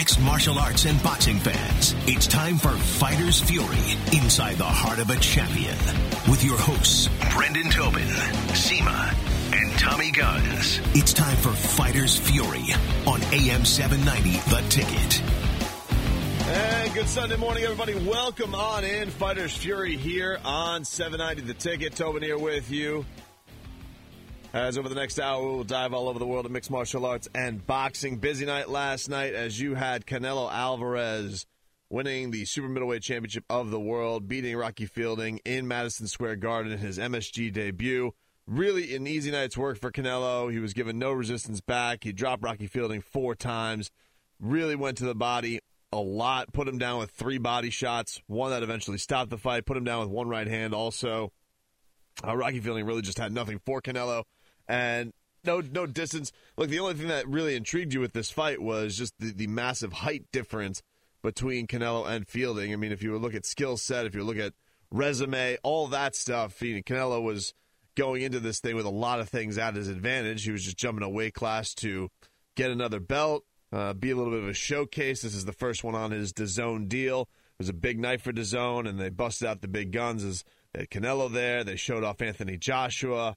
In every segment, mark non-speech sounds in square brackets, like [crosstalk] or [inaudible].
mixed martial arts and boxing fans. It's time for Fighter's Fury inside the heart of a champion with your hosts, Brendan Tobin, Seema, and Tommy Guns. It's time for Fighter's Fury on AM 790, The Ticket. And good Sunday morning, everybody. Welcome on in. Fighters Fury here on 790 The Ticket. Tobin here with you. As over the next hour, we'll dive all over the world of mixed martial arts and boxing. Busy night last night as you had Canelo Alvarez winning the Super Middleweight Championship of the World, beating Rocky Fielding in Madison Square Garden in his MSG debut. Really an easy night's work for Canelo. He was given no resistance back. He dropped Rocky Fielding four times. Really went to the body a lot. Put him down with three body shots. One that eventually stopped the fight. Put him down with one right hand also. Uh, Rocky Fielding really just had nothing for Canelo and no no distance. Look, the only thing that really intrigued you with this fight was just the, the massive height difference between Canelo and Fielding. I mean, if you look at skill set, if you look at resume, all that stuff, you know, Canelo was going into this thing with a lot of things at his advantage. He was just jumping a weight class to get another belt, uh, be a little bit of a showcase. This is the first one on his DAZN deal. It was a big night for DAZN, and they busted out the big guns. As they had Canelo there, they showed off Anthony Joshua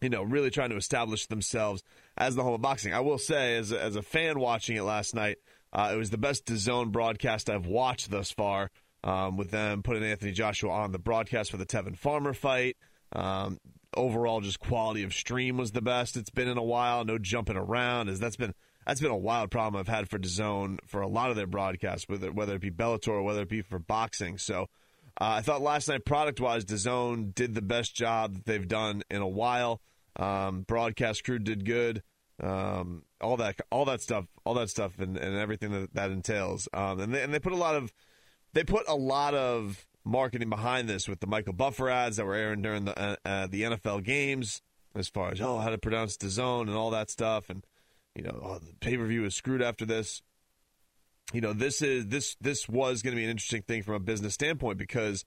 you know, really trying to establish themselves as the home of boxing. I will say, as a, as a fan watching it last night, uh, it was the best DAZN broadcast I've watched thus far. Um, with them putting Anthony Joshua on the broadcast for the Tevin Farmer fight. Um, overall, just quality of stream was the best it's been in a while. No jumping around, as that's been that's been a wild problem I've had for DAZN for a lot of their broadcasts, whether whether it be Bellator or whether it be for boxing. So. Uh, I thought last night, product wise, DAZN did the best job that they've done in a while. Um, broadcast crew did good. Um, all that, all that stuff, all that stuff, and, and everything that that entails. Um, and they, and they put a lot of, they put a lot of marketing behind this with the Michael Buffer ads that were airing during the uh, uh, the NFL games, as far as oh how to pronounce the zone and all that stuff, and you know oh, the pay per view is screwed after this. You know this is this this was going to be an interesting thing from a business standpoint because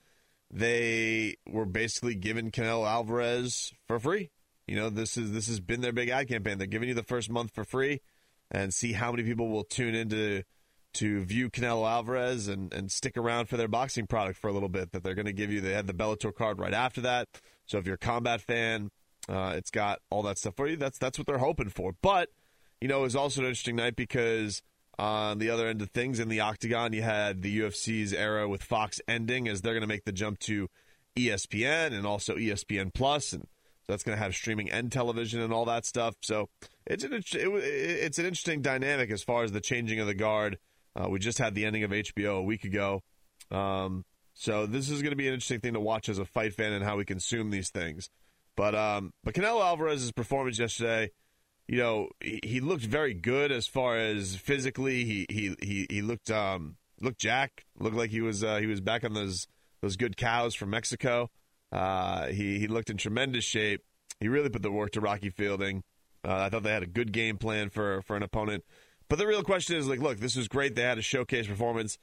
they were basically giving Canelo Alvarez for free. You know, this is this has been their big ad campaign. They're giving you the first month for free, and see how many people will tune into to view Canelo Alvarez and, and stick around for their boxing product for a little bit. That they're going to give you. They had the Bellator card right after that. So if you're a combat fan, uh, it's got all that stuff for you. That's that's what they're hoping for. But you know, it was also an interesting night because on the other end of things, in the octagon, you had the UFC's era with Fox ending as they're going to make the jump to ESPN and also ESPN Plus and that's going to have streaming and television and all that stuff. So it's an it's an interesting dynamic as far as the changing of the guard. Uh, we just had the ending of HBO a week ago, um, so this is going to be an interesting thing to watch as a fight fan and how we consume these things. But um, but Canelo Alvarez's performance yesterday, you know, he, he, looked very good as far as physically. He he he, he looked um, looked jack. Looked like he was uh, he was back on those those good cows from Mexico. Uh, he he looked in tremendous shape. He really put the work to Rocky Fielding. Uh, I thought they had a good game plan for for an opponent. But the real question is like, look, this was great. They had a showcase performance.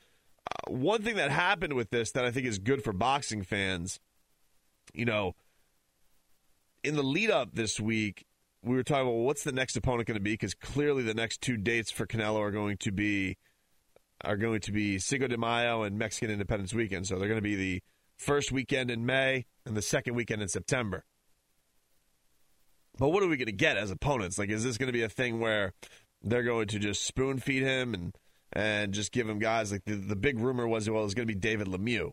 Uh, one thing that happened with this that I think is good for boxing fans, you know, in the lead up this week, we were talking about well, what's the next opponent going to be because clearly the next two dates for Canelo are going to be are going to be Cinco de Mayo and Mexican Independence Weekend. So they're going to be the first weekend in May and the second weekend in September. But what are we going to get as opponents? Like, is this going to be a thing where they're going to just spoon feed him and and just give him guys like the, the big rumor was well it's going to be David Lemieux.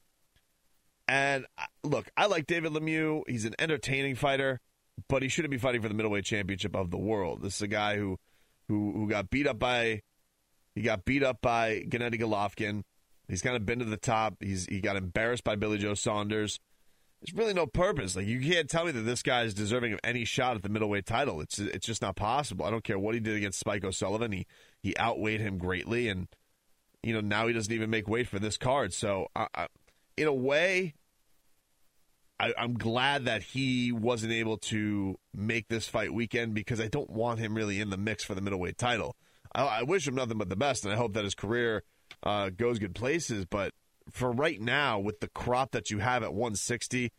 And uh, look, I like David Lemieux. He's an entertaining fighter, but he shouldn't be fighting for the middleweight championship of the world. This is a guy who who who got beat up by he got beat up by Gennady Golovkin. He's kind of been to the top. He's he got embarrassed by Billy Joe Saunders. There's really no purpose. Like you can't tell me that this guy is deserving of any shot at the middleweight title. It's it's just not possible. I don't care what he did against Spike O'Sullivan. He he outweighed him greatly, and you know now he doesn't even make weight for this card. So I, I, in a way, I, am glad that he wasn't able to make this fight weekend because I don't want him really in the mix for the middleweight title. I, I wish him nothing but the best, and I hope that his career uh, goes good places. But for right now, with the crop that you have at 160,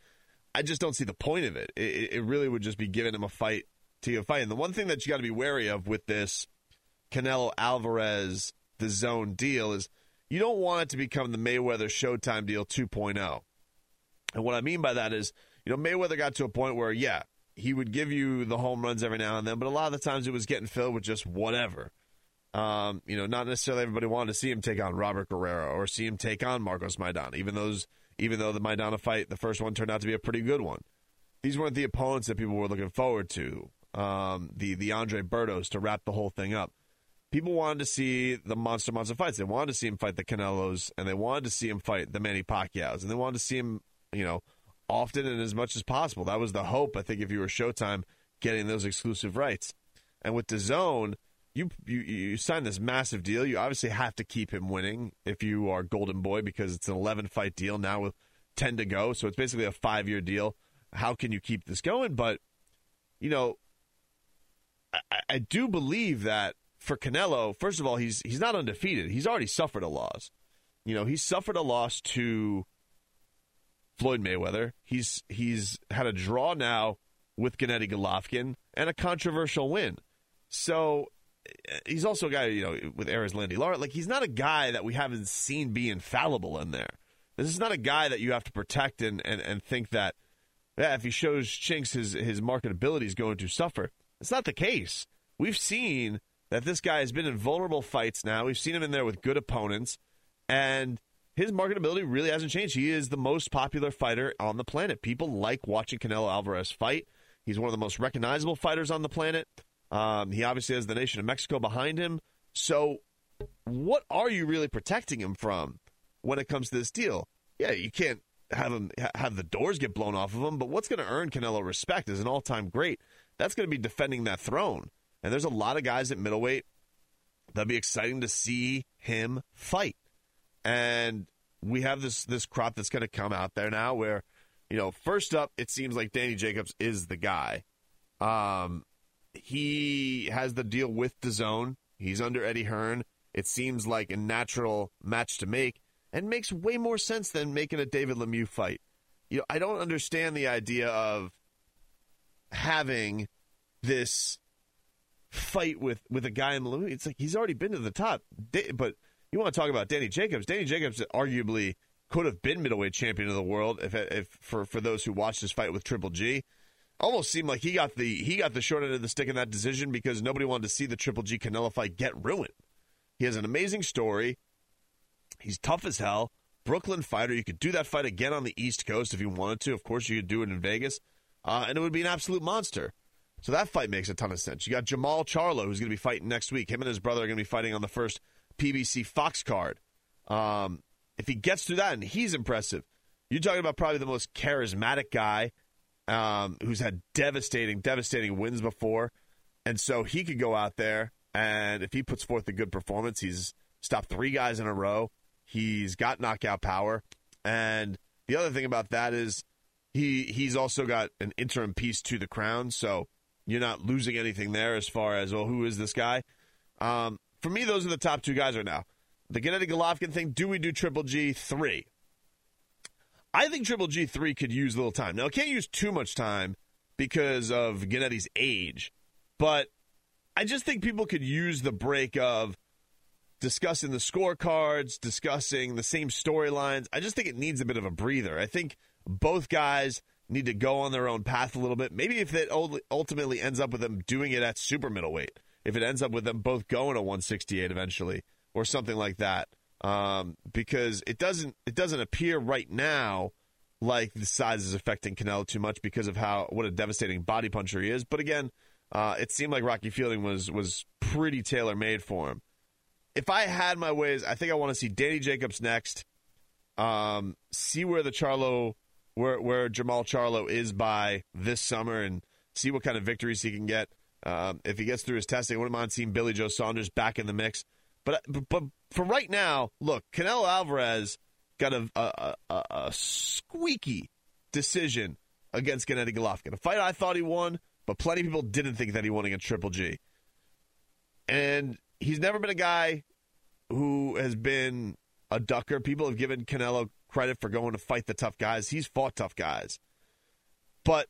I just don't see the point of it. It, it really would just be giving him a fight to a fight. And the one thing that you got to be wary of with this Canelo Alvarez DAZN deal is you don't want it to become the Mayweather Showtime deal 2.0. And what I mean by that is, you know, Mayweather got to a point where, yeah, he would give you the home runs every now and then, but a lot of the times it was getting filled with just whatever. Um, you know, not necessarily everybody wanted to see him take on Robert Guerrero or see him take on Marcos Maidana, even those even though the Maidana fight, the first one turned out to be a pretty good one. These weren't the opponents that people were looking forward to. Um, the the Andre Bertos to wrap the whole thing up. People wanted to see the monster monster fights. They wanted to see him fight the Canelos, and they wanted to see him fight the Manny Pacquiao's, and they wanted to see him, you know, often and as much as possible. That was the hope. I think if you were Showtime, getting those exclusive rights, and with DAZN, you you you sign this massive deal. You obviously have to keep him winning if you are Golden Boy because it's an 11 fight deal now with 10 to go. So it's basically a five year deal. How can you keep this going? But you know, I, I do believe that for Canelo, first of all, he's he's not undefeated. He's already suffered a loss. You know, he's suffered a loss to Floyd Mayweather. He's he's had a draw now with Gennady Golovkin and a controversial win. So he's also a guy, you know, with Erislandy Lara. Like, he's not a guy that we haven't seen be infallible in there. This is not a guy that you have to protect and, and, and think that, yeah, if he shows chinks, his, his marketability is going to suffer. It's not the case. We've seen that this guy has been in vulnerable fights now. We've seen him in there with good opponents, and his marketability really hasn't changed. He is the most popular fighter on the planet. People like watching Canelo Alvarez fight. He's one of the most recognizable fighters on the planet. Um, he obviously has the nation of Mexico behind him. So, what are you really protecting him from when it comes to this deal? Yeah, you can't have him have the doors get blown off of him, but what's going to earn Canelo respect as an all-time great? That's going to be defending that throne. And there's a lot of guys at middleweight that'd be exciting to see him fight. And we have this this crop that's going to come out there now where, you know, first up, it seems like Danny Jacobs is the guy. Um, he has the deal with DAZN. He's under Eddie Hearn. It seems like a natural match to make and makes way more sense than making a David Lemieux fight. You know, I don't understand the idea of having this fight with with a guy in the Lemieux. It's like he's already been to the top. But you want to talk about Danny Jacobs? Danny Jacobs arguably could have been middleweight champion of the world if, if for for those who watched his fight with Triple G almost seemed like he got the he got the short end of the stick in that decision because nobody wanted to see the Triple G Canelo fight get ruined. He has an amazing story. He's tough as hell. Brooklyn fighter. You could do that fight again on the East Coast if you wanted to. Of course, you could do it in Vegas, uh, and it would be an absolute monster. So that fight makes a ton of sense. You got Jermall Charlo, who's going to be fighting next week. Him and his brother are going to be fighting on the first PBC Fox card. Um, if he gets through that, and he's impressive, you're talking about probably the most charismatic guy um, who's had devastating, devastating wins before. And so he could go out there, and if he puts forth a good performance, he's stopped three guys in a row. He's got knockout power. And the other thing about that is he he's also got an interim piece to the crown. So you're not losing anything there as far as, well, who is this guy? Um, for me, those are the top two guys right now. The Gennady Golovkin thing, do we do Triple G? Three. I think Triple G3 could use a little time. Now, it can't use too much time because of Gennady's age, but I just think people could use the break of discussing the scorecards, discussing the same storylines. I just think it needs a bit of a breather. I think both guys need to go on their own path a little bit. Maybe if it ultimately ends up with them doing it at super middleweight, if it ends up with them both going to 168 eventually or something like that um, because it doesn't it doesn't appear right now like the size is affecting Canelo too much because of how what a devastating body puncher he is. But again, uh, it seemed like Rocky Fielding was was pretty tailor made for him. If I had my ways, I think I want to see Danny Jacobs next. Um, see where the Charlo, where where Jermall Charlo is by this summer, and see what kind of victories he can get. Um, if he gets through his testing, I wouldn't mind seeing Billy Joe Saunders back in the mix. Uh, but but for right now, look, Canelo Alvarez got a, a, a, a squeaky decision against Gennady Golovkin. A fight I thought he won, but plenty of people didn't think that he won against Triple G. And he's never been a guy who has been a ducker. People have given Canelo credit for going to fight the tough guys. He's fought tough guys. But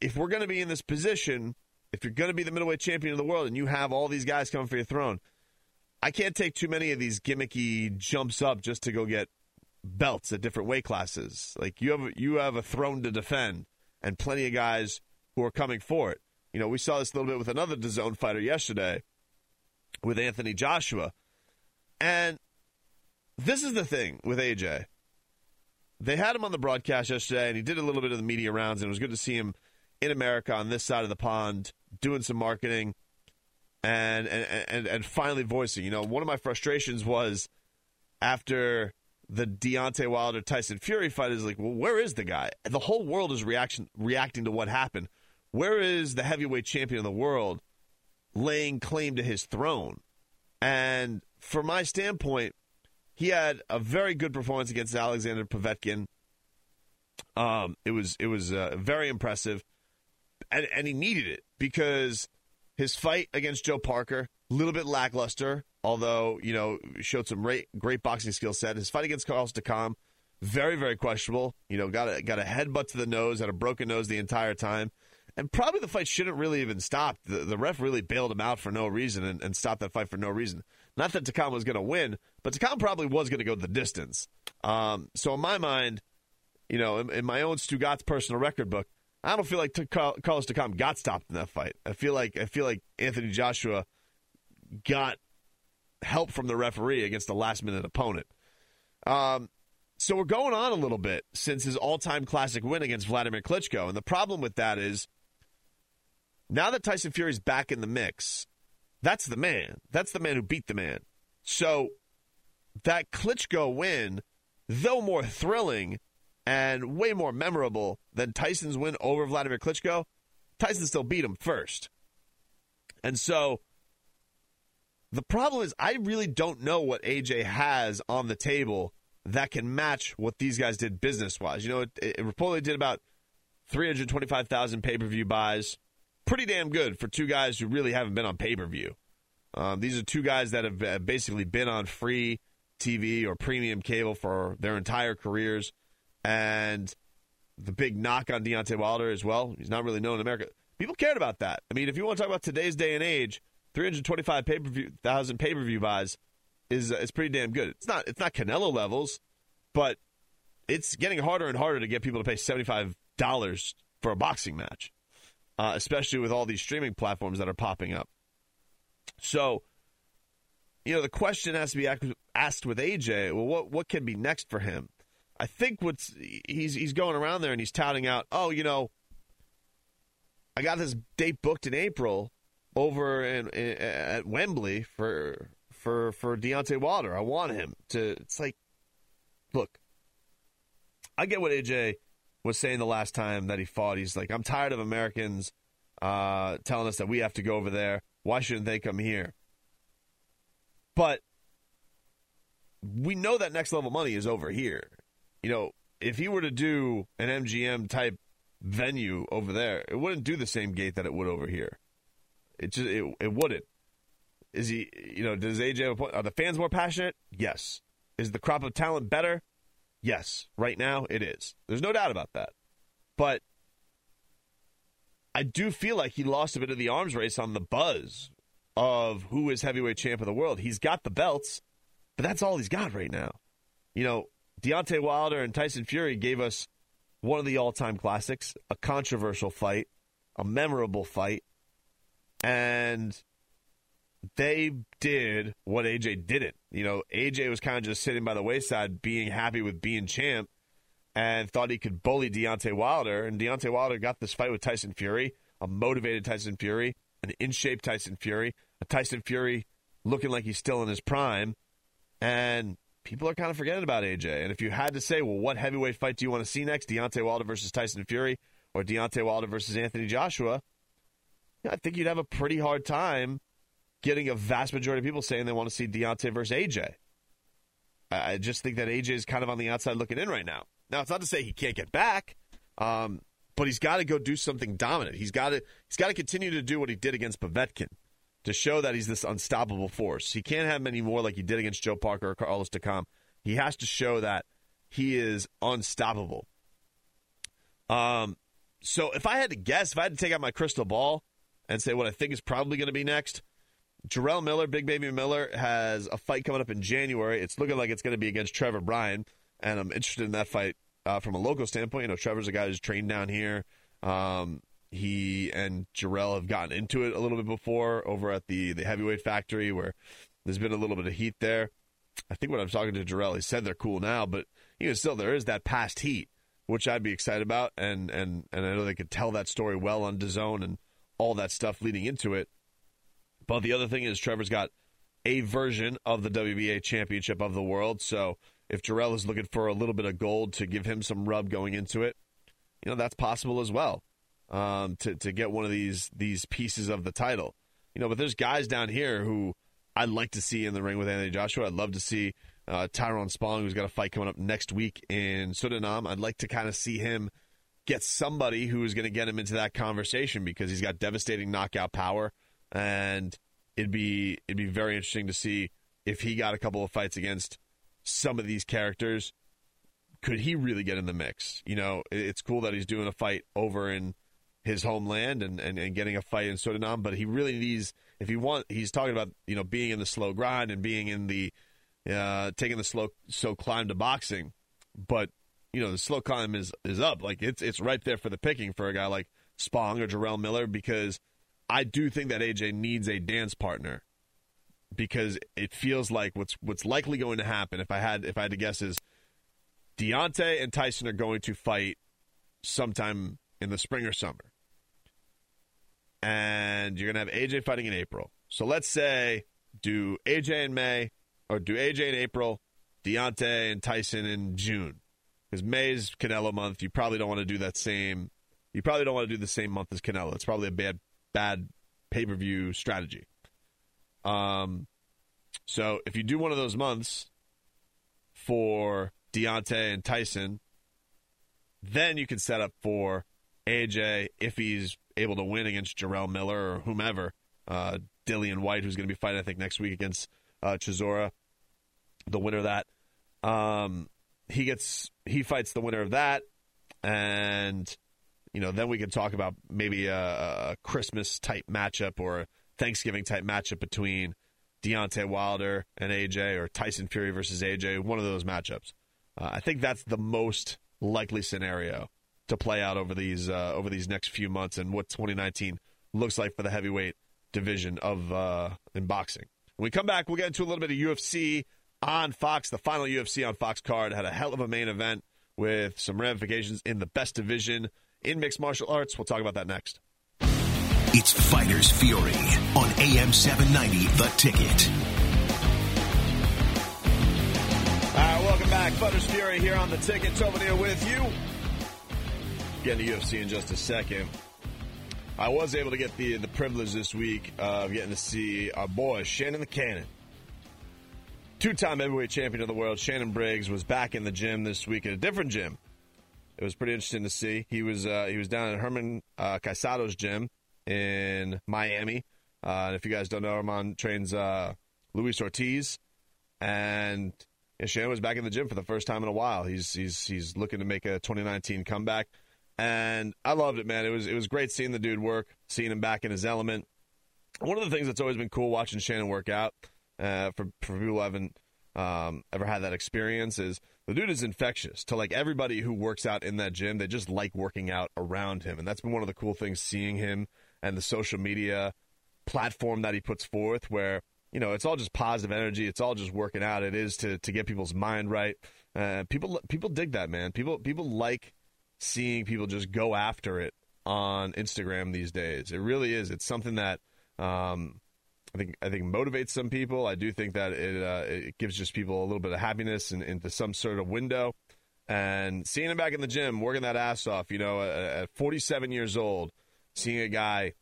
if we're going to be in this position, if you're going to be the middleweight champion of the world and you have all these guys coming for your throne – I can't take too many of these gimmicky jumps up just to go get belts at different weight classes. Like you have you have a throne to defend, and plenty of guys who are coming for it. You know, we saw this a little bit with another DAZN fighter yesterday with Anthony Joshua, and this is the thing with AJ. They had him on the broadcast yesterday, and he did a little bit of the media rounds, and it was good to see him in America on this side of the pond doing some marketing and and and, and finally voicing. You know, one of my frustrations was after the Deontay Wilder Tyson Fury fight is like, well, where is the guy? The whole world is reaction reacting to what happened. Where is the heavyweight champion of the world laying claim to his throne? And from my standpoint, he had a very good performance against Alexander Povetkin. Um, it was it was uh, very impressive, and and he needed it because his fight against Joe Parker a little bit lackluster, although you know showed some great great boxing skill set. His fight against Carlos Takam, very very questionable. You know, got a got a headbutt to the nose, had a broken nose the entire time, and probably the fight shouldn't really even stopped. The, the ref really bailed him out for no reason and, and stopped that fight for no reason. Not that Takam was going to win, but Takam probably was going to go the distance. Um, so in my mind, you know, in, in my own Stugatz personal record book, I don't feel like Carlos Takam got stopped in that fight. I feel like I feel like Anthony Joshua got help from the referee against a last minute opponent. Um, so we're going on a little bit since his all time classic win against Vladimir Klitschko. And the problem with that is now that Tyson Fury's back in the mix, that's the man. That's the man who beat the man. So that Klitschko win, though more thrilling and way more memorable than Tyson's win over Vladimir Klitschko, Tyson still beat him first. And so the problem is, I really don't know what AJ has on the table that can match what these guys did business wise. You know, it, it reportedly did about 325,000 pay per view buys. Pretty damn good for two guys who really haven't been on pay per view. Um, these are two guys that have basically been on free TV or premium cable for their entire careers. And the big knock on Deontay Wilder as well, he's not really known in America. People cared about that. I mean, if you want to talk about today's day and age, 325 pay per view thousand pay per view buys is is pretty damn good. It's not it's not Canelo levels, but it's getting harder and harder to get people to pay seventy five dollars for a boxing match, uh, especially with all these streaming platforms that are popping up. So, you know, the question has to be asked with AJ. Well, what what can be next for him? I think what's he's he's going around there and he's touting out. Oh, you know, I got this date booked in April over in, in, at Wembley for for for Deontay Wilder. I want him to. It's like, look, I get what AJ was saying the last time that he fought. He's like, I'm tired of Americans uh, telling us that we have to go over there. Why shouldn't they come here? But we know that next level money is over here. You know, if he were to do an MGM type venue over there, it wouldn't do the same gate that it would over here. It just it, it wouldn't. Is he? You know, does AJ have a point? Are the fans more passionate? Yes. Is the crop of talent better? Yes. Right now, it is. There's no doubt about that. But I do feel like he lost a bit of the arms race on the buzz of who is heavyweight champ of the world. He's got the belts, but that's all he's got right now. You know, Deontay Wilder and Tyson Fury gave us one of the all time classics, a controversial fight, a memorable fight, and they did what AJ didn't. You know, AJ was kind of just sitting by the wayside, being happy with being champ, and thought he could bully Deontay Wilder. And Deontay Wilder got this fight with Tyson Fury, a motivated Tyson Fury, an in shape Tyson Fury, a Tyson Fury looking like he's still in his prime. And people are kind of forgetting about AJ. And if you had to say, well, what heavyweight fight do you want to see next? Deontay Wilder versus Tyson Fury or Deontay Wilder versus Anthony Joshua? I think you'd have a pretty hard time getting a vast majority of people saying they want to see Deontay versus AJ. I just think that AJ is kind of on the outside looking in right now. Now, it's not to say he can't get back, um, but he's got to go do something dominant. He's got to he's got to continue to do what he did against Povetkin to show that he's this unstoppable force. He can't have many more like he did against Joe Parker or Carlos Takam. He has to show that he is unstoppable. Um, so if I had to guess, if I had to take out my crystal ball, and say what I think is probably going to be next. Jarrell Miller, Big Baby Miller, has a fight coming up in January. It's looking like it's going to be against Trevor Bryan, and I'm interested in that fight uh, from a local standpoint. You know, Trevor's a guy who's trained down here. Um, he and Jarrell have gotten into it a little bit before over at the the heavyweight factory where there's been a little bit of heat there. I think when I'm talking to Jarrell, he said they're cool now, but know, still there is that past heat, which I'd be excited about, and and and I know they could tell that story well on DAZN and all that stuff leading into it. But the other thing is, Trevor's got a version of the WBA championship of the world, so if Jarrell is looking for a little bit of gold to give him some rub going into it, you know that's possible as well. Um, to to get one of these these pieces of the title, you know. But there's guys down here who I'd like to see in the ring with Anthony Joshua. I'd love to see uh, Tyrone Spong, who's got a fight coming up next week in Suriname. I'd like to kind of see him get somebody who is going to get him into that conversation because he's got devastating knockout power, and it'd be it'd be very interesting to see if he got a couple of fights against some of these characters. Could he really get in the mix? You know, it's cool that he's doing a fight over in his homeland and, and, and getting a fight in Suriname, but he really needs if he want he's talking about, you know, being in the slow grind and being in the uh, taking the slow so climb to boxing. But, you know, the slow climb is is up. Like it's it's right there for the picking for a guy like Spong or Jarrell Miller because I do think that AJ needs a dance partner because it feels like what's what's likely going to happen if I had if I had to guess is Deontay and Tyson are going to fight sometime in the spring or summer. And you're going to have AJ fighting in April. So let's say do AJ in May or do AJ in April, Deontay and Tyson in June. Because May's Canelo month, you probably don't want to do that same you probably don't want to do the same month as Canelo. It's probably a bad bad pay-per-view strategy. Um so if you do one of those months for Deontay and Tyson, then you can set up for AJ if he's able to win against Jarrell Miller or whomever. Uh, Dillian Whyte, who's going to be fighting, I think, next week against uh, Chisora, the winner of that. Um, he gets he fights the winner of that, and you know then we can talk about maybe a, a Christmas type matchup or a Thanksgiving type matchup between Deontay Wilder and AJ or Tyson Fury versus AJ, one of those matchups. Uh, I think that's the most likely scenario to play out over these uh, over these next few months and what 2019 looks like for the heavyweight division of uh, in boxing. When we come back, we'll get into a little bit of UFC on Fox. The final UFC on Fox card had a hell of a main event with some ramifications in the best division in mixed martial arts. We'll talk about that next. It's Fighters Fury on AM 790, The Ticket. All right, welcome back. Fighters Fury here on The Ticket. Tobin here with you. Get to UFC in just a second. I was able to get the the privilege this week of getting to see our boy Shannon the Cannon, two-time heavyweight champion of the world. Shannon Briggs was back in the gym this week at a different gym. It was pretty interesting to see. He was uh, he was down at Herman uh, Caicedo's gym in Miami. Uh, and if you guys don't know, Herman trains uh, Luis Ortiz, and Shannon was back in the gym for the first time in a while. He's he's he's looking to make a 2019 comeback and I loved it, man. It was it was great seeing the dude work, seeing him back in his element. One of the things that's always been cool watching Shannon work out uh, for for people who haven't um, ever had that experience is the dude is infectious to like everybody who works out in that gym. They just like working out around him, and that's been one of the cool things seeing him and the social media platform that he puts forth, where you know it's all just positive energy. It's all just working out. It is to to get people's mind right. Uh, people people dig that man. People people like seeing people just go after it on Instagram these days. It really is. It's something that um, I think I think motivates some people. I do think that it uh, it gives just people a little bit of happiness and into some sort of window. And seeing him back in the gym, working that ass off, you know, at 47 years old, seeing a guy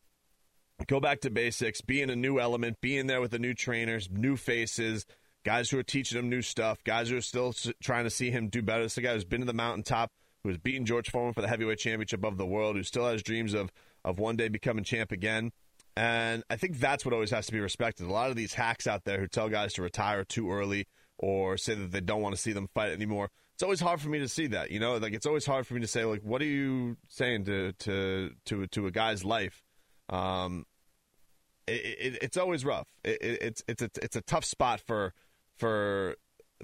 go back to basics, be in a new element, being there with the new trainers, new faces, guys who are teaching him new stuff, guys who are still trying to see him do better. This guy who's been to the mountaintop, who has beaten George Foreman for the heavyweight championship of the world, who still has dreams of of one day becoming champ again. And I think that's what always has to be respected. A lot of these hacks out there who tell guys to retire too early or say that they don't want to see them fight anymore. It's always hard for me to see that, you know. Like it's always hard for me to say, like, what are you saying to to to to a guy's life? Um, it, it, it's always rough. It, it's it's a, it's a tough spot for for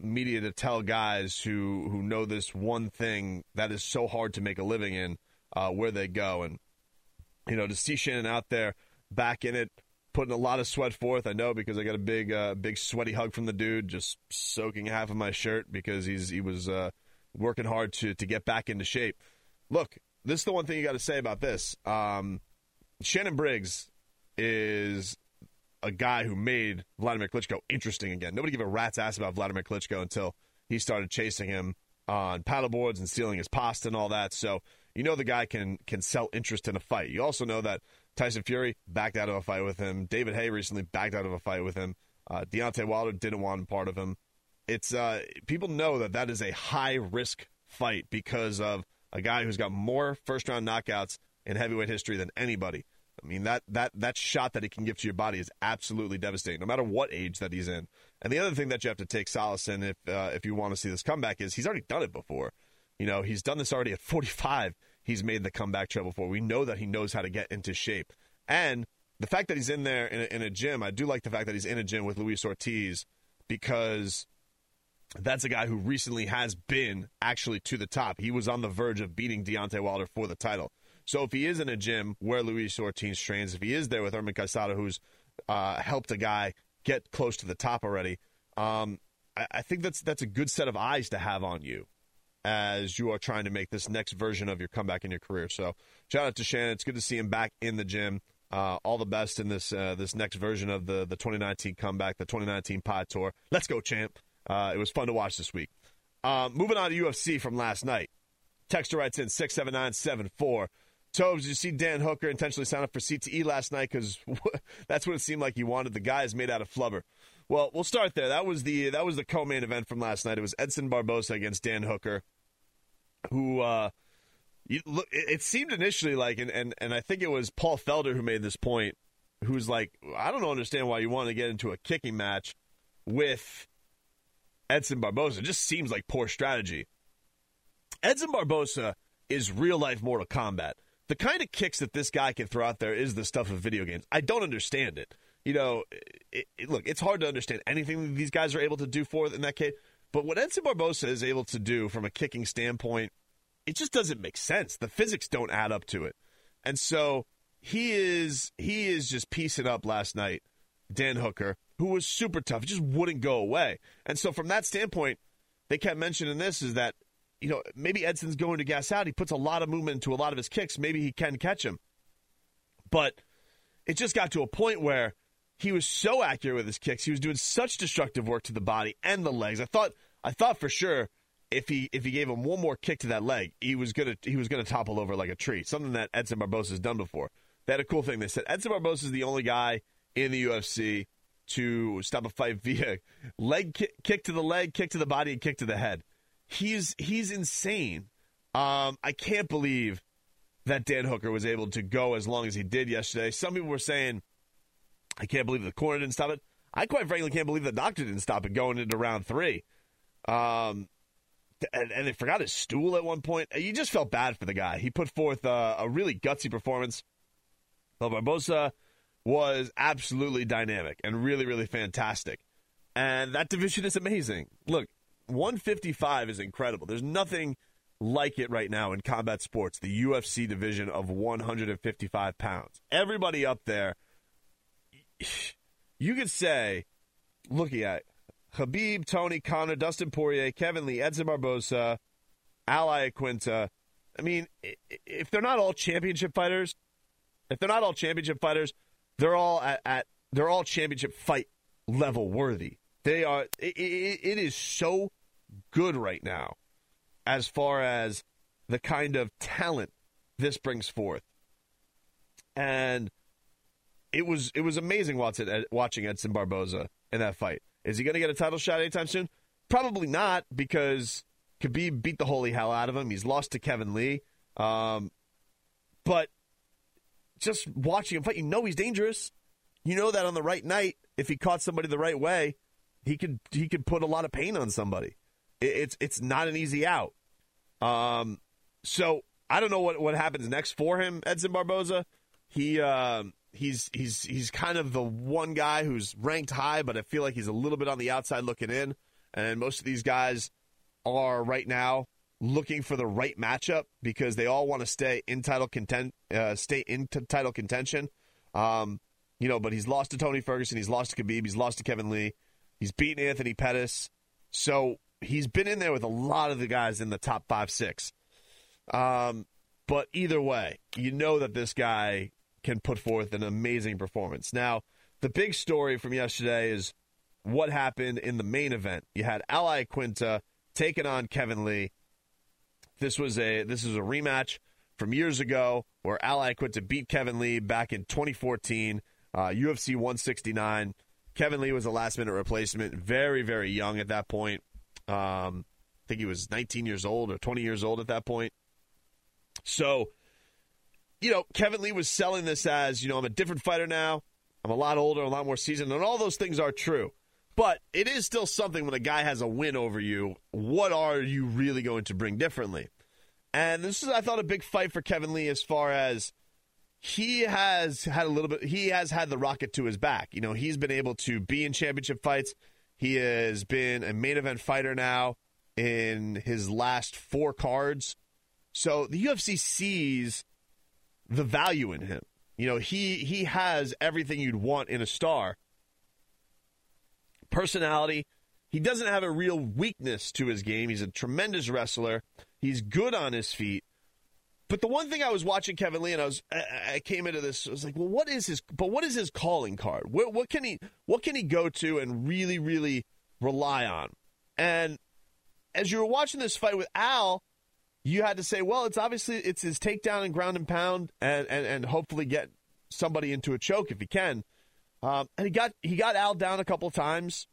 media to tell guys who who know this one thing that is so hard to make a living in uh, where they go. And you know, to see Shannon out there back in it, putting a lot of sweat forth. I know because I got a big uh, big sweaty hug from the dude, just soaking half of my shirt because he's he was uh, working hard to to get back into shape. Look, this is the one thing you got to say about this. Um, Shannon Briggs is a guy who made Vladimir Klitschko interesting again. Nobody gave a rat's ass about Vladimir Klitschko until he started chasing him on paddleboards and stealing his pasta and all that. So you know the guy can can sell interest in a fight. You also know that Tyson Fury backed out of a fight with him. David Haye recently backed out of a fight with him. Uh, Deontay Wilder didn't want part of him. It's uh, people know that that is a high risk fight because of a guy who's got more first round knockouts in heavyweight history than anybody. I mean that that that shot that he can give to your body is absolutely devastating, no matter what age that he's in. And the other thing that you have to take solace in if uh, if you want to see this comeback is he's already done it before. You know, he's done this already at 45. He's made the comeback trail before. We know that he knows how to get into shape, and the fact that he's in there in a, in a gym, I do like the fact that he's in a gym with Luis Ortiz because that's a guy who recently has been actually to the top. He was on the verge of beating Deontay Wilder for the title. So if he is in a gym where Luis Ortiz trains, if he is there with Herman Caicedo, who's uh, helped a guy get close to the top already, um, I, I think that's that's a good set of eyes to have on you as you are trying to make this next version of your comeback in your career. So shout out to Shannon. It's good to see him back in the gym. Uh, all the best in this uh, this next version of the the 2019 comeback, the 2019 Pod Tour. Let's go, champ! Uh, it was fun to watch this week. Uh, moving on to UFC from last night. Texter writes in six seven nine seven four. Tobes, you see Dan Hooker intentionally sign up for CTE last night because [laughs] that's what it seemed like he wanted. The guy is made out of flubber. Well, we'll start there. That was the that was the co-main event from last night. It was Edson Barboza against Dan Hooker, who uh, you, look, it seemed initially like, and, and and I think it was Paul Felder who made this point, who's like, I don't understand why you want to get into a kicking match with Edson Barboza. It just seems like poor strategy. Edson Barboza is real life Mortal Kombat the kind of kicks that this guy can throw out there is the stuff of video games. I don't understand it. You know, it, it, look, it's hard to understand anything that these guys are able to do for in that case. But what Edson Barboza is able to do from a kicking standpoint, it just doesn't make sense. The physics don't add up to it, and so he is he is just piecing up last night. Dan Hooker, who was super tough, just wouldn't go away. And so from that standpoint, they kept mentioning this is that you know, maybe Edson's going to gas out. He puts a lot of movement into a lot of his kicks. Maybe he can catch him. But it just got to a point where he was so accurate with his kicks. He was doing such destructive work to the body and the legs. I thought I thought for sure if he if he gave him one more kick to that leg, he was gonna he was gonna topple over like a tree. Something that Edson Barboza has done before. They had a cool thing. They said Edson Barboza is the only guy in the UFC to stop a fight [laughs] via leg kick, kick to the leg, kick to the body, and kick to the head he's he's insane. Um, I can't believe that Dan Hooker was able to go as long as he did yesterday. Some people were saying, I can't believe the corner didn't stop it. I quite frankly can't believe the doctor didn't stop it going into round three. Um, and, and they forgot his stool at one point. You just felt bad for the guy. He put forth a, a really gutsy performance. But Barboza was absolutely dynamic and really, really fantastic. And that division is amazing. Look, 155 is incredible. There's nothing like it right now in combat sports, the UFC division of 155 pounds. Everybody up there, you could say, looking at Khabib, Tony, Conor, Dustin Poirier, Kevin Lee, Edson Barboza, Al Iaquinta. I mean, if they're not all championship fighters, if they're not all championship fighters, they're all at, at they're all championship fight level worthy. They are. it, it, it is so good right now as far as the kind of talent this brings forth. And it was it was amazing watching watching Edson Barboza in that fight. Is he going to get a title shot anytime soon? Probably not because Khabib beat the holy hell out of him. He's lost to Kevin Lee. Um, but just watching him fight, you know he's dangerous. You know that on the right night, if he caught somebody the right way, he could he could put a lot of pain on somebody it's it's not an easy out. Um, so I don't know what what happens next for him, Edson Barboza. He uh, he's he's he's kind of the one guy who's ranked high, but I feel like he's a little bit on the outside looking in. And most of these guys are right now looking for the right matchup because they all want to stay in title content, uh, stay in t- title contention. Um, you know, but he's lost to Tony Ferguson, he's lost to Khabib, he's lost to Kevin Lee, he's beaten Anthony Pettis, so he's been in there with a lot of the guys in the top five, six. Um, but either way, you know that this guy can put forth an amazing performance. Now, the big story from yesterday is what happened in the main event. You had Al Iaquinta taking on Kevin Lee. This was a this is a rematch from years ago where Al Iaquinta beat Kevin Lee back in 2014, uh, UFC 169. Kevin Lee was a last minute replacement, very very young at that point. Um, I think he was 19 years old or 20 years old at that point. So, you know, Kevin Lee was selling this as, you know, I'm a different fighter now. I'm a lot older, a lot more seasoned, and all those things are true. But it is still something when a guy has a win over you. What are you really going to bring differently? And this is, I thought, a big fight for Kevin Lee as far as he has had a little bit, he has had the rocket to his back. You know, he's been able to be in championship fights. He has been a main event fighter now in his last four cards. So the UFC sees the value in him. You know, he he has everything you'd want in a star personality. He doesn't have a real weakness to his game. He's a tremendous wrestler. He's good on his feet. But the one thing I was watching Kevin Lee and I was I came into this I was like, well, what is his but what is his calling card? What, what can he what can he go to and really really rely on? And as you were watching this fight with Al, you had to say, well, it's obviously it's his takedown and ground and pound and and, and hopefully get somebody into a choke if he can. Um, and he got he got Al down a couple times,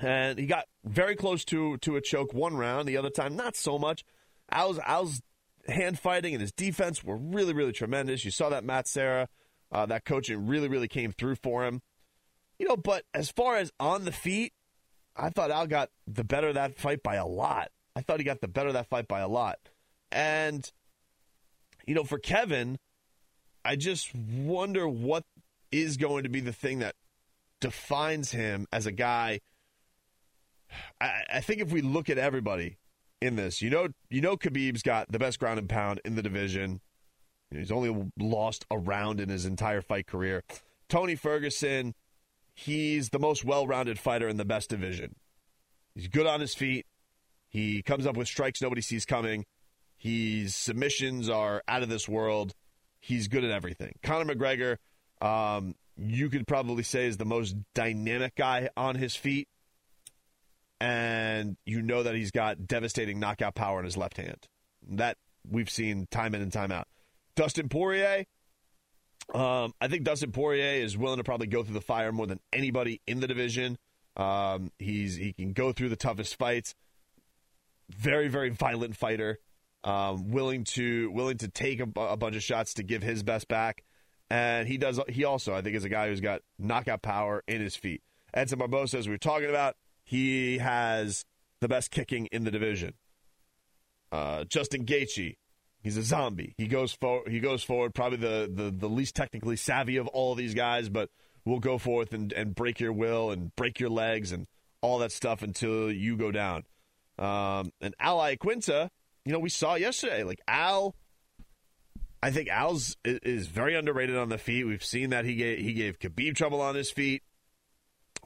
and he got very close to to a choke one round. The other time, not so much. Al's Al's hand fighting and his defense were really really tremendous. You saw that Matt Serra, uh, that coaching really really came through for him. You know, but as far as on the feet, I thought Al got the better of that fight by a lot. I thought he got the better of that fight by a lot. And, you know, for Kevin, I just wonder what is going to be the thing that defines him as a guy. I, I think if we look at everybody in this, you know, you know, Khabib's got the best ground and pound in the division. He's only lost a round in his entire fight career. Tony Ferguson, he's the most well-rounded fighter in the best division. He's good on his feet. He comes up with strikes nobody sees coming. His submissions are out of this world. He's good at everything. Conor McGregor, um, you could probably say is the most dynamic guy on his feet. And you know that he's got devastating knockout power in his left hand. That we've seen time in and time out. Dustin Poirier, um, I think Dustin Poirier is willing to probably go through the fire more than anybody in the division. Um, he's he can go through the toughest fights. Very very violent fighter, um, willing to willing to take a, a bunch of shots to give his best back and he does. He also, I think, is a guy who's got knockout power in his feet. Edson Barboza, as we were talking about, he has the best kicking in the division. Uh, Justin Gaethje, he's a zombie. He goes forward. He goes forward. Probably the, the the least technically savvy of all of these guys, but will go forth and, and break your will and break your legs and all that stuff until you go down. Um, and Al Iaquinta, you know, we saw yesterday, like Al I think Al's is very underrated on the feet. We've seen that he gave, he gave Khabib trouble on his feet.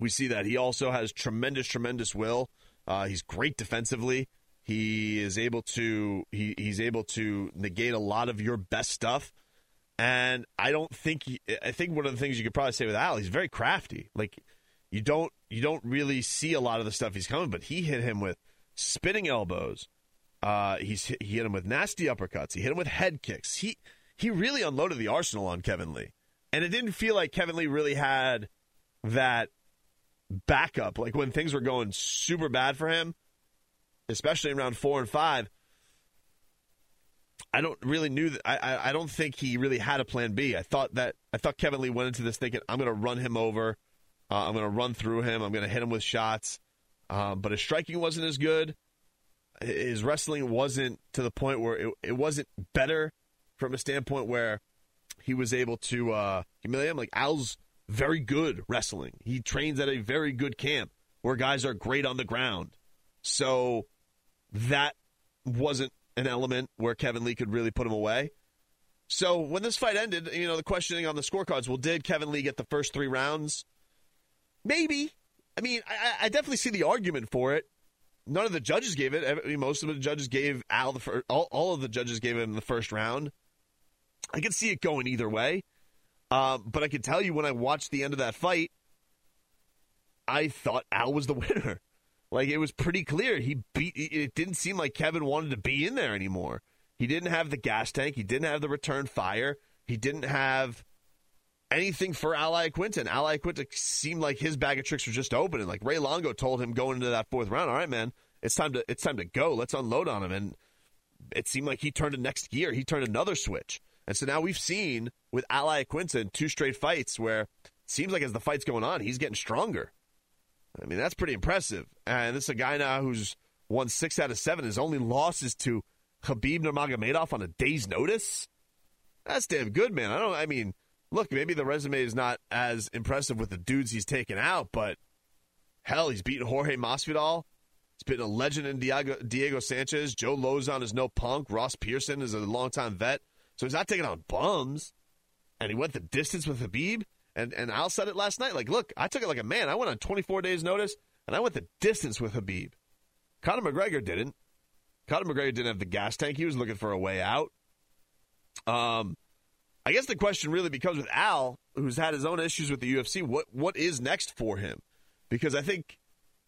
We see that he also has tremendous, tremendous will. Uh, he's great defensively. He is able to he, he's able to negate a lot of your best stuff. And I don't think I think one of the things you could probably say with Al, he's very crafty. Like you don't you don't really see a lot of the stuff he's coming, but he hit him with spinning elbows, uh, he's he hit him with nasty uppercuts. He hit him with head kicks. He he really unloaded the arsenal on Kevin Lee, and it didn't feel like Kevin Lee really had that backup. Like when things were going super bad for him, especially in round four and five. I don't really knew that. I, I, I don't think he really had a plan B. I thought that I thought Kevin Lee went into this thinking I'm going to run him over. Uh, I'm going to run through him. I'm going to hit him with shots. Um, but his striking wasn't as good his wrestling wasn't to the point where it, it wasn't better from a standpoint where he was able to uh, humiliate him. Like Al's very good wrestling. He trains at a very good camp where guys are great on the ground. So that wasn't an element where Kevin Lee could really put him away. So when this fight ended, you know, the questioning on the scorecards, well, did Kevin Lee get the first three rounds? Maybe. I mean, I, I definitely see the argument for it. None of the judges gave it. I mean, most of the judges gave Al the first. All, all of the judges gave him the first round. I can see it going either way. Um, but I can tell you when I watched the end of that fight, I thought Al was the [laughs] winner. Like it was pretty clear. He beat. It didn't seem like Kevin wanted to be in there anymore. He didn't have the gas tank. He didn't have the return fire. He didn't have anything for Al Iaquinta. Al Iaquinta seemed like his bag of tricks was just open. And like Ray Longo told him going into that fourth round, all right, man, it's time to it's time to go. Let's unload on him. And it seemed like he turned a next gear. He turned another switch. And so now we've seen with Al Iaquinta in two straight fights where it seems like as the fight's going on, he's getting stronger. I mean, that's pretty impressive. And this is a guy now who's won six out of seven. His only losses to Khabib Nurmagomedov on a day's notice. That's damn good, man. I don't. I mean, look, maybe the resume is not as impressive with the dudes he's taken out, but hell, he's beaten Jorge Masvidal. He's been a legend in Diego, Diego Sanchez. Joe Lauzon is no punk. Ross Pearson is a longtime vet. So he's not taking on bums. And he went the distance with Khabib. And and Al said it last night. Like, look, I took it like a man. I went on 24 days' notice, and I went the distance with Khabib. Conor McGregor didn't. Conor McGregor didn't have the gas tank. He was looking for a way out. Um, I guess the question really becomes with Al, who's had his own issues with the UFC. What what is next for him? Because I think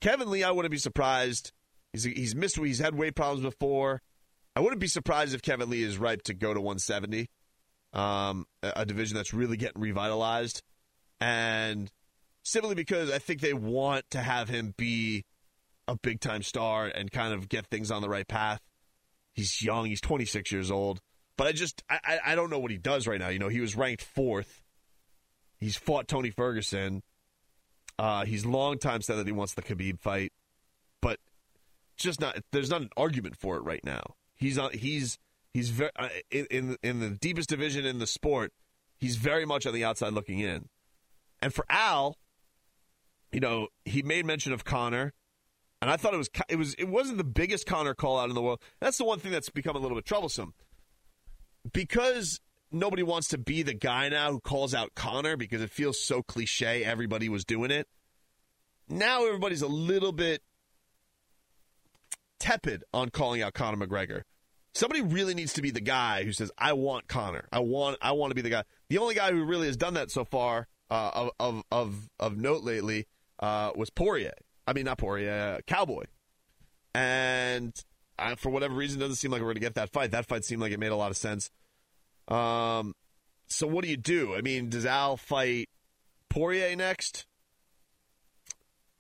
Kevin Lee, I wouldn't be surprised. He's he's missed. He's had weight problems before. I wouldn't be surprised if Kevin Lee is ripe to go to 170, um, a, division that's really getting revitalized, and simply because I think they want to have him be a big time star and kind of get things on the right path. He's young. He's 26 years old. But I just I, I don't know what he does right now. You know, he was ranked fourth. He's fought Tony Ferguson. Uh, he's long time said that he wants the Khabib fight, but just not. There's not an argument for it right now. He's on. He's he's very uh, in, in in the deepest division in the sport. He's very much on the outside looking in. And for Al, you know, he made mention of Conor, and I thought it was it was it wasn't the biggest Conor call out in the world. That's the one thing that's become a little bit troublesome because nobody wants to be the guy now who calls out Conor because it feels so cliche. Everybody was doing it. Now everybody's a little bit tepid on calling out Conor McGregor. Somebody really needs to be the guy who says, "I want Conor. I want. I want to be the guy." The only guy who really has done that so far uh, of, of of of note lately uh, was Poirier. I mean, not Poirier, uh, Cowboy. And uh, for whatever reason, doesn't seem like we're going to get that fight. That fight seemed like it made a lot of sense. Um, so what do you do? I mean, does Al fight Poirier next?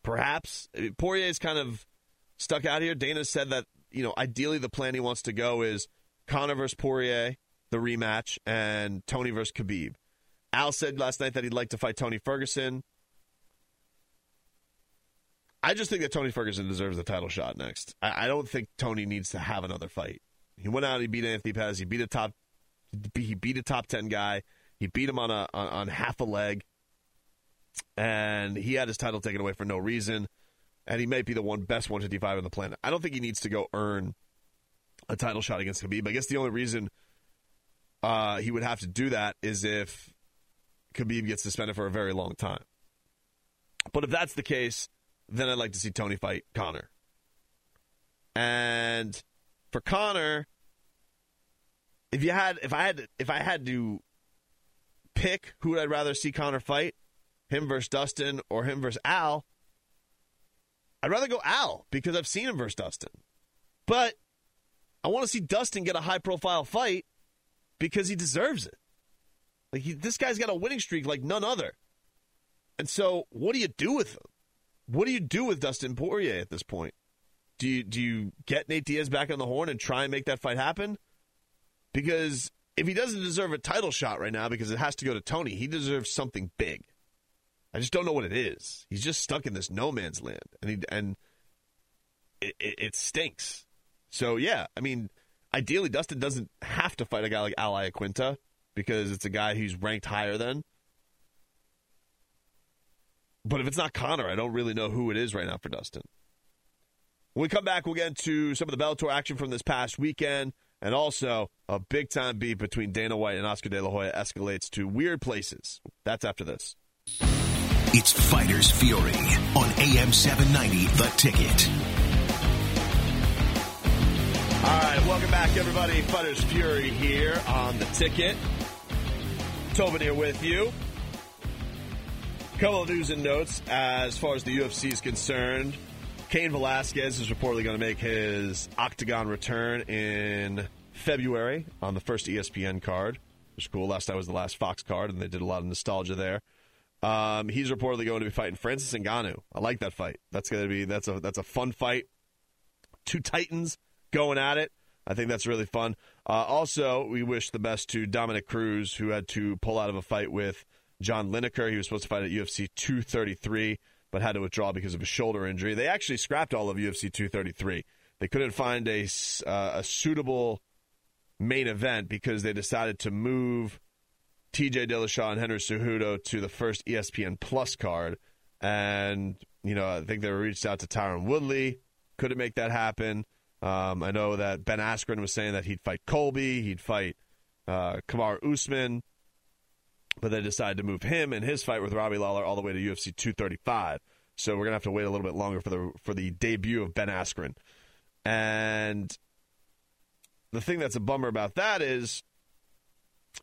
Perhaps Poirier is kind of stuck out here. Dana said that you know ideally the plan he wants to go is Conor versus Poirier, the rematch, and Tony versus Khabib. Al said last night that he'd like to fight Tony Ferguson. I just think that Tony Ferguson deserves a title shot next. I, I don't think Tony needs to have another fight. He went out, he beat Anthony Pettis, he beat a top, he beat a top ten guy, he beat him on a on, on half a leg, and he had his title taken away for no reason. And he might be the one best 155 on the planet. I don't think he needs to go earn a title shot against Khabib. I guess the only reason uh, he would have to do that is if Khabib gets suspended for a very long time. But if that's the case, then I'd like to see Tony fight Conor. And for Conor, if you had if I had if I had to pick who would I'd rather see Conor fight, him versus Dustin or him versus Al, I'd rather go Al because I've seen him versus Dustin. But I want to see Dustin get a high profile fight because he deserves it. Like he, this guy's got a winning streak like none other. And so, what do you do with him? What do you do with Dustin Poirier at this point? Do you do you get Nate Diaz back on the horn and try and make that fight happen? Because if he doesn't deserve a title shot right now because it has to go to Tony, he deserves something big. I just don't know what it is. He's just stuck in this no man's land, and he and it, it, it stinks. So yeah, I mean, ideally Dustin doesn't have to fight a guy like Al Iaquinta because it's a guy who's ranked higher than. But if it's not Conor, I don't really know who it is right now for Dustin. When we come back, we'll get into some of the Bellator action from this past weekend, and also a big time beat between Dana White and Oscar De La Hoya escalates to weird places. That's after this. It's Fighters Fury on AM 790, The Ticket. All right, welcome back, everybody. Fighters Fury here on The Ticket. Tobin here with you. Couple of news and notes as far as the UFC is concerned. Cain Velasquez is reportedly going to make his Octagon return in February on the first ESPN card, which is cool. Last night was the last Fox card, and they did a lot of nostalgia there. Um, he's reportedly going to be fighting Francis Ngannou. I like that fight. That's going to be that's a that's a fun fight. Two titans going at it. I think that's really fun. Uh, also, we wish the best to Dominick Cruz, who had to pull out of a fight with John Lineker. He was supposed to fight at UFC 233, but had to withdraw because of a shoulder injury. They actually scrapped all of UFC 233. They couldn't find a, uh, a suitable main event because they decided to move TJ Dillashaw and Henry Cejudo to the first ESPN Plus card. And, you know, I think they reached out to Tyron Woodley. Couldn't make that happen. Um, I know that Ben Askren was saying that he'd fight Colby, he'd fight uh, Kamaru Usman but they decided to move him and his fight with Robbie Lawler all the way to UFC 235. So we're gonna have to wait a little bit longer for the for the debut of Ben Askren. And the thing that's a bummer about that is,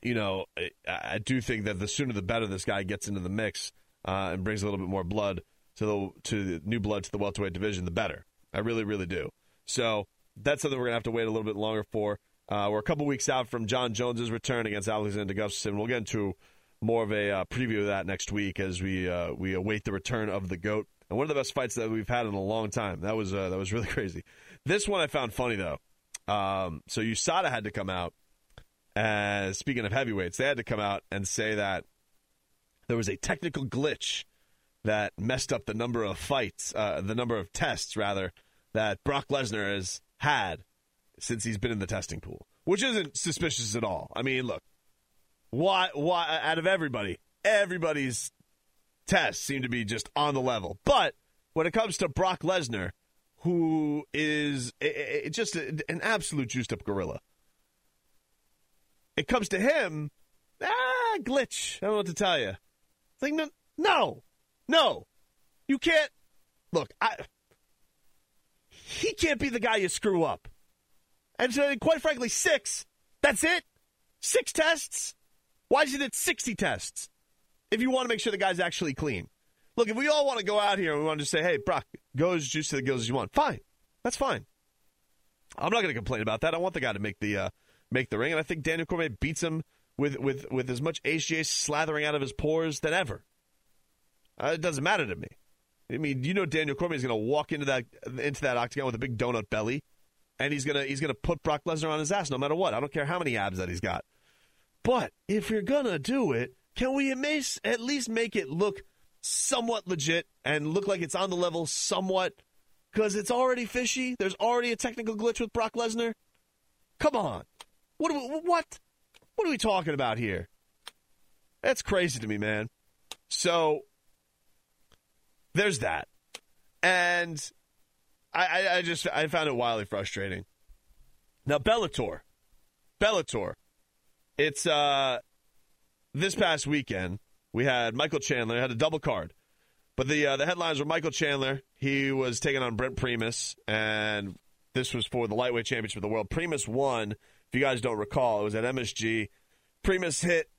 you know, I, I do think that the sooner the better this guy gets into the mix uh, and brings a little bit more blood to the to the new blood to the welterweight division, the better. I really, really do. So that's something we're gonna have to wait a little bit longer for. Uh, we're a couple weeks out from Jon Jones's return against Alexander Gustafsson. We'll get into more of a uh, preview of that next week as we uh, we await the return of the goat and one of the best fights that we've had in a long time. That was uh, that was really [laughs] crazy. This one I found funny though. Um, so USADA had to come out. And speaking of heavyweights, they had to come out and say that there was a technical glitch that messed up the number of fights, uh, the number of tests rather that Brock Lesnar has had since he's been in the testing pool, which isn't suspicious at all. I mean, look, why? Why? Out of everybody, everybody's tests seem to be just on the level. But when it comes to Brock Lesnar, who is just an absolute juiced up gorilla, it comes to him, ah, glitch. I don't know what to tell you. Like no, no, no, you can't. Look, I. He can't be the guy you screw up. And so, quite frankly, six. That's it. Six tests. Why is it at 60 tests if you want to make sure the guy's actually clean? Look, if we all want to go out here and we want to say, hey, Brock, go as juicy the gills as you want, fine. That's fine. I'm not going to complain about that. I want the guy to make the uh, make the ring, and I think Daniel Cormier beats him with with with as much HGH slathering out of his pores than ever. Uh, it doesn't matter to me. I mean, you know, Daniel Cormier is going to walk into that into that octagon with a big donut belly, and he's gonna he's gonna put Brock Lesnar on his ass no matter what. I don't care how many abs that he's got. But if you're to do it, can we at least make it look somewhat legit and look like it's on the level somewhat? Because it's already fishy. There's already a technical glitch with Brock Lesnar. Come on. What, what? What are we talking about here? That's crazy to me, man. So there's that. And I, I, I just I found it wildly frustrating. Now Bellator. Bellator it's uh, this past weekend we had Michael Chandler had a double card, but the uh, the headlines were Michael Chandler. He was taking on Brent Primus, and this was for the lightweight championship of the world. Primus won. If you guys don't recall, it was at MSG. Primus hit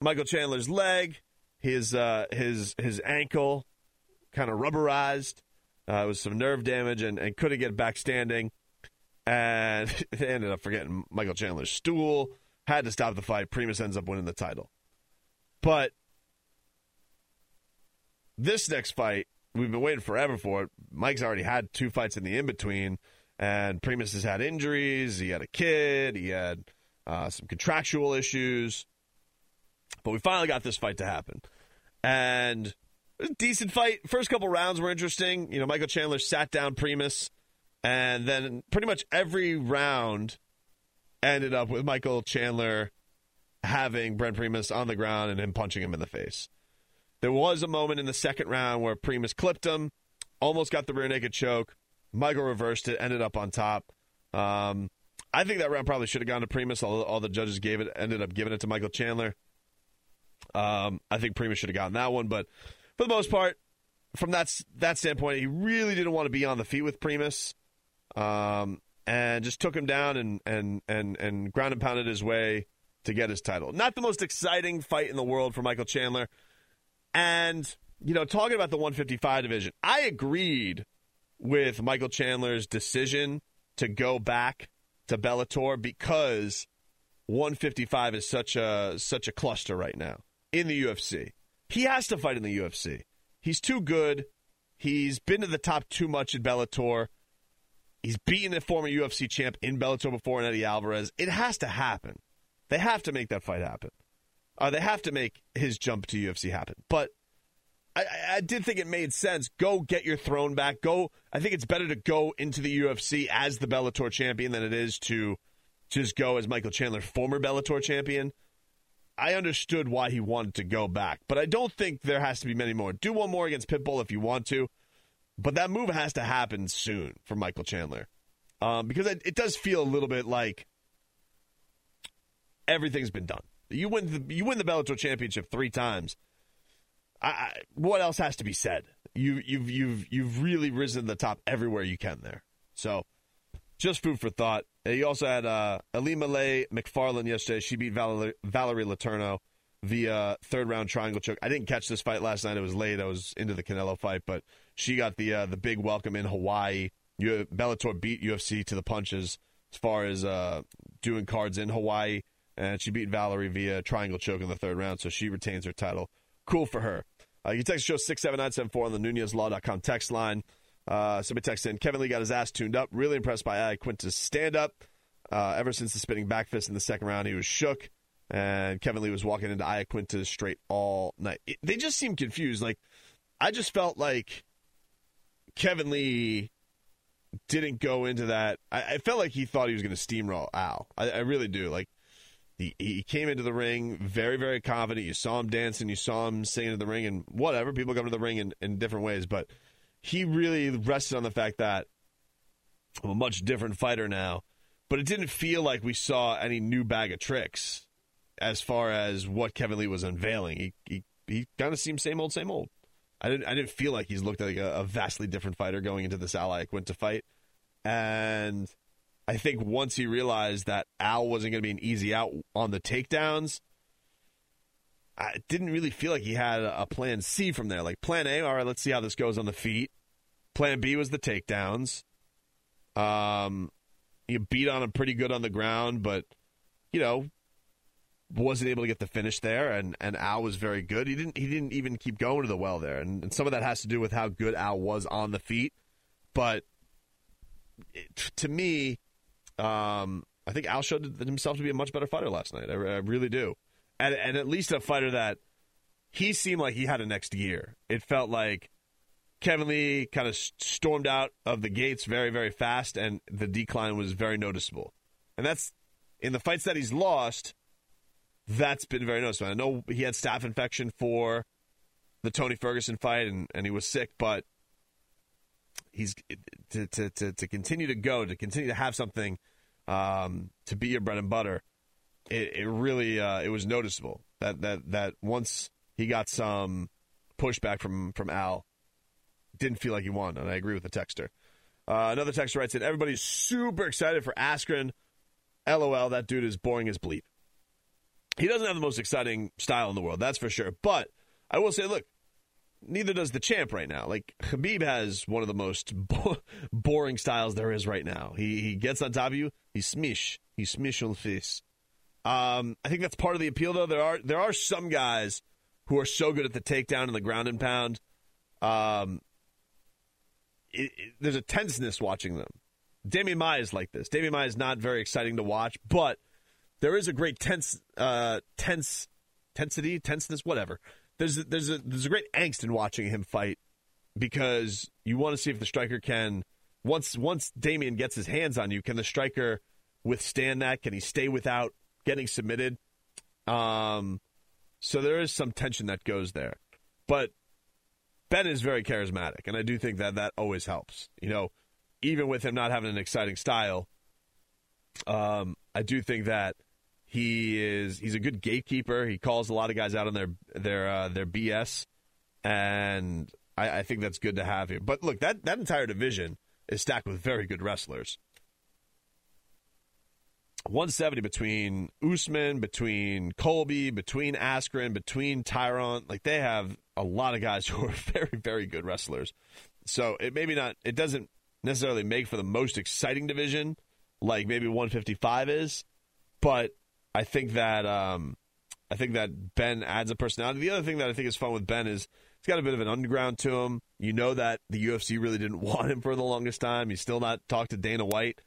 Michael Chandler's leg, his uh, his his ankle, kind of rubberized. Uh, it was some nerve damage, and, and couldn't get back standing. And [laughs] they ended up forgetting Michael Chandler's stool had to stop the fight. Primus ends up winning the title. But this next fight, we've been waiting forever for it. Mike's already had two fights in the in between, and Primus has had injuries. He had a kid. He had uh, some contractual issues. But we finally got this fight to happen. And decent fight. First couple rounds were interesting. You know, Michael Chandler sat down Primus, and then pretty much every round ended up with Michael Chandler having Brent Primus on the ground and him punching him in the face. There was a moment in the second round where Primus clipped him, almost got the rear naked choke. Michael reversed it, ended up on top. Um, I think that round probably should have gone to Primus. All, all the judges gave it, ended up giving it to Michael Chandler. Um, I think Primus should have gotten that one, but for the most part, from that that standpoint, he really didn't want to be on the feet with Primus, um, and just took him down and and and and ground and pounded his way to get his title. Not the most exciting fight in the world for Michael Chandler, and you know, talking about the 155 division, I agreed with Michael Chandler's decision to go back to Bellator because 155 is such a such a cluster right now in the UFC. He has to fight in the UFC. He's too good. He's been to the top too much in Bellator. He's beaten a former UFC champ in Bellator before, and Eddie Alvarez. It has to happen. They have to make that fight happen. Uh, they have to make his jump to UFC happen. But I, I, did think it made sense. Go get your throne back. Go. I think it's better to go into the UFC as the Bellator champion than it is to just go as Michael Chandler, former Bellator champion. I understood why he wanted to go back, but I don't think there has to be many more. Do one more against Pitbull if you want to, but that move has to happen soon for Michael Chandler um, because it, it does feel a little bit like everything's been done. You win the you win the Bellator championship three times I, what else has to be said? You, you've you've you've really risen to the top everywhere you can there. So, just food for thought. You also had uh, Ilima-Lei Macfarlane yesterday. She beat Valerie, Valerie via third round triangle choke. I didn't catch this fight last night. It was late. I was into the Canelo fight, but she got the uh, the big welcome in Hawaii. You, Bellator beat UFC to the punches as far as uh, doing cards in Hawaii, and she beat Valerie via triangle choke in the third round, so she retains her title. Cool for her. Uh, you text the show 67974 on the NunezLaw.com text line. Uh, somebody text in Kevin Lee got his ass tuned up. Really impressed by Iaquinta's stand up. Uh, ever since the spinning back fist in the second round, he was shook. And Kevin Lee was walking into Iaquinta straight all night. It, they just seemed confused. Like, I just felt like Kevin Lee didn't go into that. I, I felt like he thought he was going to steamroll Al. I, I really do. Like, he, he came into the ring very, very confident. You saw him dancing, you saw him singing in the ring, and whatever. People come to the ring in, in different ways, but he really rested on the fact that I'm a much different fighter now. But it didn't feel like we saw any new bag of tricks as far as what Kevin Lee was unveiling. He he, he kind of seemed same old, same old. I didn't I didn't feel like he's looked like a, a vastly different fighter going into this Al Iaquinta fight, and I think once he realized that Al wasn't going to be an easy out on the takedowns, I didn't really feel like he had a plan C from there. Like plan A, all right, let's see how this goes on the feet. Plan B was the takedowns. Um, you beat on him pretty good on the ground, but you know wasn't able to get the finish there. And and Al was very good. He didn't he didn't even keep going to the well there, and, and some of that has to do with how good Al was on the feet. But it, to me, um, I think Al showed himself to be a much better fighter last night. I, I really do, and, and at least a fighter that he seemed like he had a next gear. It felt like Kevin Lee kind of stormed out of the gates very, very fast, and the decline was very noticeable. And that's in the fights that he's lost. That's been very noticeable. I know he had staph infection for the Tony Ferguson fight, and, and he was sick, but he's to, to, to, to continue to go, to continue to have something um, to be your bread and butter, it, it really uh, it was noticeable that that that once he got some pushback from from Al, didn't feel like he won, and I agree with the texter. Uh, another texter writes in, everybody's super excited for Askren. LOL, that dude is boring as bleep. He doesn't have the most exciting style in the world, that's for sure. But I will say, look, neither does the champ right now. Like Khabib has one of the most bo- [laughs] boring styles there is right now. He he gets on top of you, he smish, he smish on face. Um, I think that's part of the appeal, though. There are there are some guys who are so good at the takedown and the ground and pound. Um, it, it, there's a tenseness watching them. Demian Maia is like this. Demian Maia is not very exciting to watch, but there is a great tense, uh, tense, tensity, tenseness, whatever there's a, there's a there's a great angst in watching him fight because you want to see if the striker can once once Demian gets his hands on you, can the striker withstand that? Can he stay without getting submitted? Um, so there is some tension that goes there. But Ben is very charismatic, and I do think that that always helps. You know, even with him not having an exciting style, um, I do think that he is he's a good gatekeeper. He calls a lot of guys out on their their uh, their BS, and I, I think that's good to have here. But look, that that entire division is stacked with very good wrestlers. 170 between Usman, between Colby, between Askren, between Tyron. Like they have a lot of guys [laughs] who are very, very good wrestlers. So it maybe not, it doesn't necessarily make for the most exciting division like maybe 155 is, but I think that um, I think that Ben adds a personality. The other thing that I think is fun with Ben is he's got a bit of an underground to him. You know that the UFC really didn't [laughs] want him for the longest time. He's still not talked to Dana White.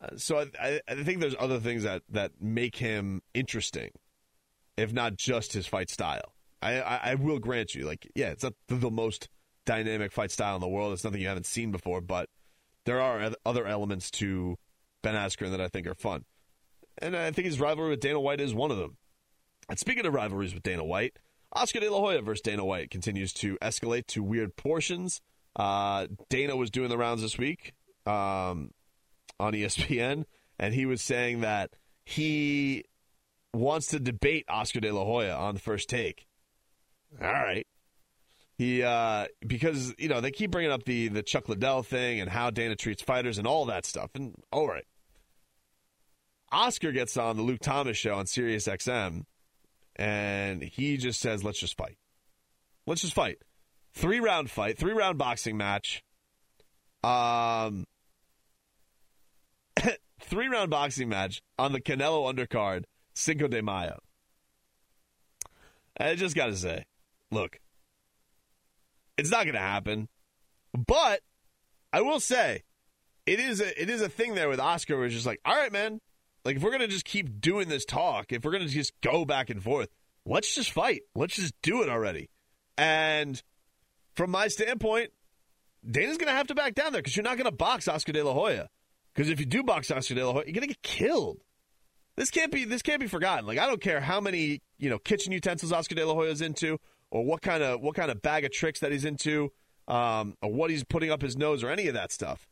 Uh, so I, I, think there's other things that, that make him interesting, if not just his fight style. I, I, I will grant you, like, yeah, it's not the most dynamic fight style in the world. It's nothing you haven't seen before, but there are other elements to Ben Askren that I think are fun. And I think his rivalry with Dana White is one of them. And speaking of rivalries with Dana White, Oscar De La Hoya versus Dana White continues to escalate to weird portions. Uh, Dana was doing the rounds this week. Um, on ESPN, and he was saying that he wants to debate Oscar De La Hoya on the first take. All right. He uh, because you know they keep bringing up the the Chuck Liddell thing and how Dana treats fighters and all that stuff. And all right, Oscar gets on the Luke Thomas show on Sirius XM, and he just says, "Let's just fight. Let's just fight. Three round fight, three round boxing match. Um, [coughs] three round boxing match on the Canelo undercard, Cinco de Mayo. I just got to say, look, it's not going to happen. But I will say, it is a it is a thing there with Oscar where it's just like, all right, man. Like if we're gonna just keep doing this talk, if we're gonna just go back and forth, let's just fight. Let's just do it already. And from my standpoint, Dana's gonna have to back down there because you're not gonna box Oscar De La Hoya. Because if you do box Oscar De La Hoya, you're gonna get killed. This can't be this can't be forgotten. Like I don't care how many you know kitchen utensils Oscar De La Hoya's into, or what kind of what kind of bag of tricks that he's into, um, or what he's putting up his nose, or any of that stuff.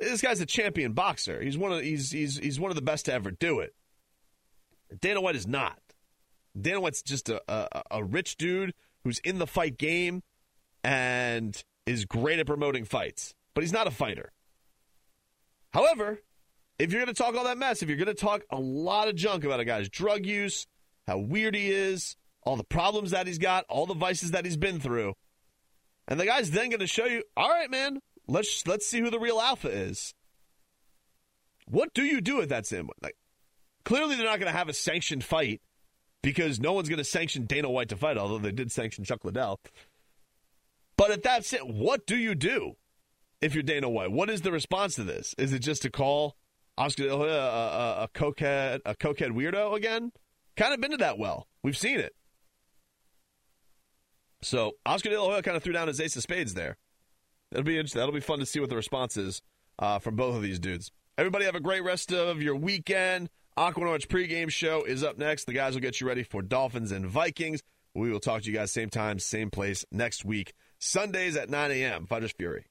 This guy's a champion boxer. He's one of he's he's he's one of the best to ever do it. Dana White is not. Dana White's just a, a, a rich dude who's in the fight game and is great at promoting fights, but he's not a fighter. However, if you're going to talk all that mess, if you're going to talk a lot of junk about a guy's drug use, how weird he is, all the problems that he's got, all the vices that he's been through, and the guy's then going to show you, all right, man, let's let's see who the real alpha is. What do you do at that sim? Like, clearly, they're not going to have a sanctioned fight because no one's going to sanction Dana White to fight, although they did sanction Chuck Liddell. But at that sim, what do you do? if you're Dana White? What is the response to this? Is it just to call Oscar De La Hoya a, a, a cokehead, a cokehead weirdo again? Kind of been to that well. We've seen it. So Oscar De La Hoya kind of threw down his ace of spades there. That'll be interesting. That'll be fun to see what the response is uh, from both of these dudes. Everybody have a great rest of your weekend. Aqua Orange pregame show is up next. The guys will get you ready for Dolphins and Vikings. We will talk to you guys same time, same place next week, Sundays at 9 a.m. Fighters Fury.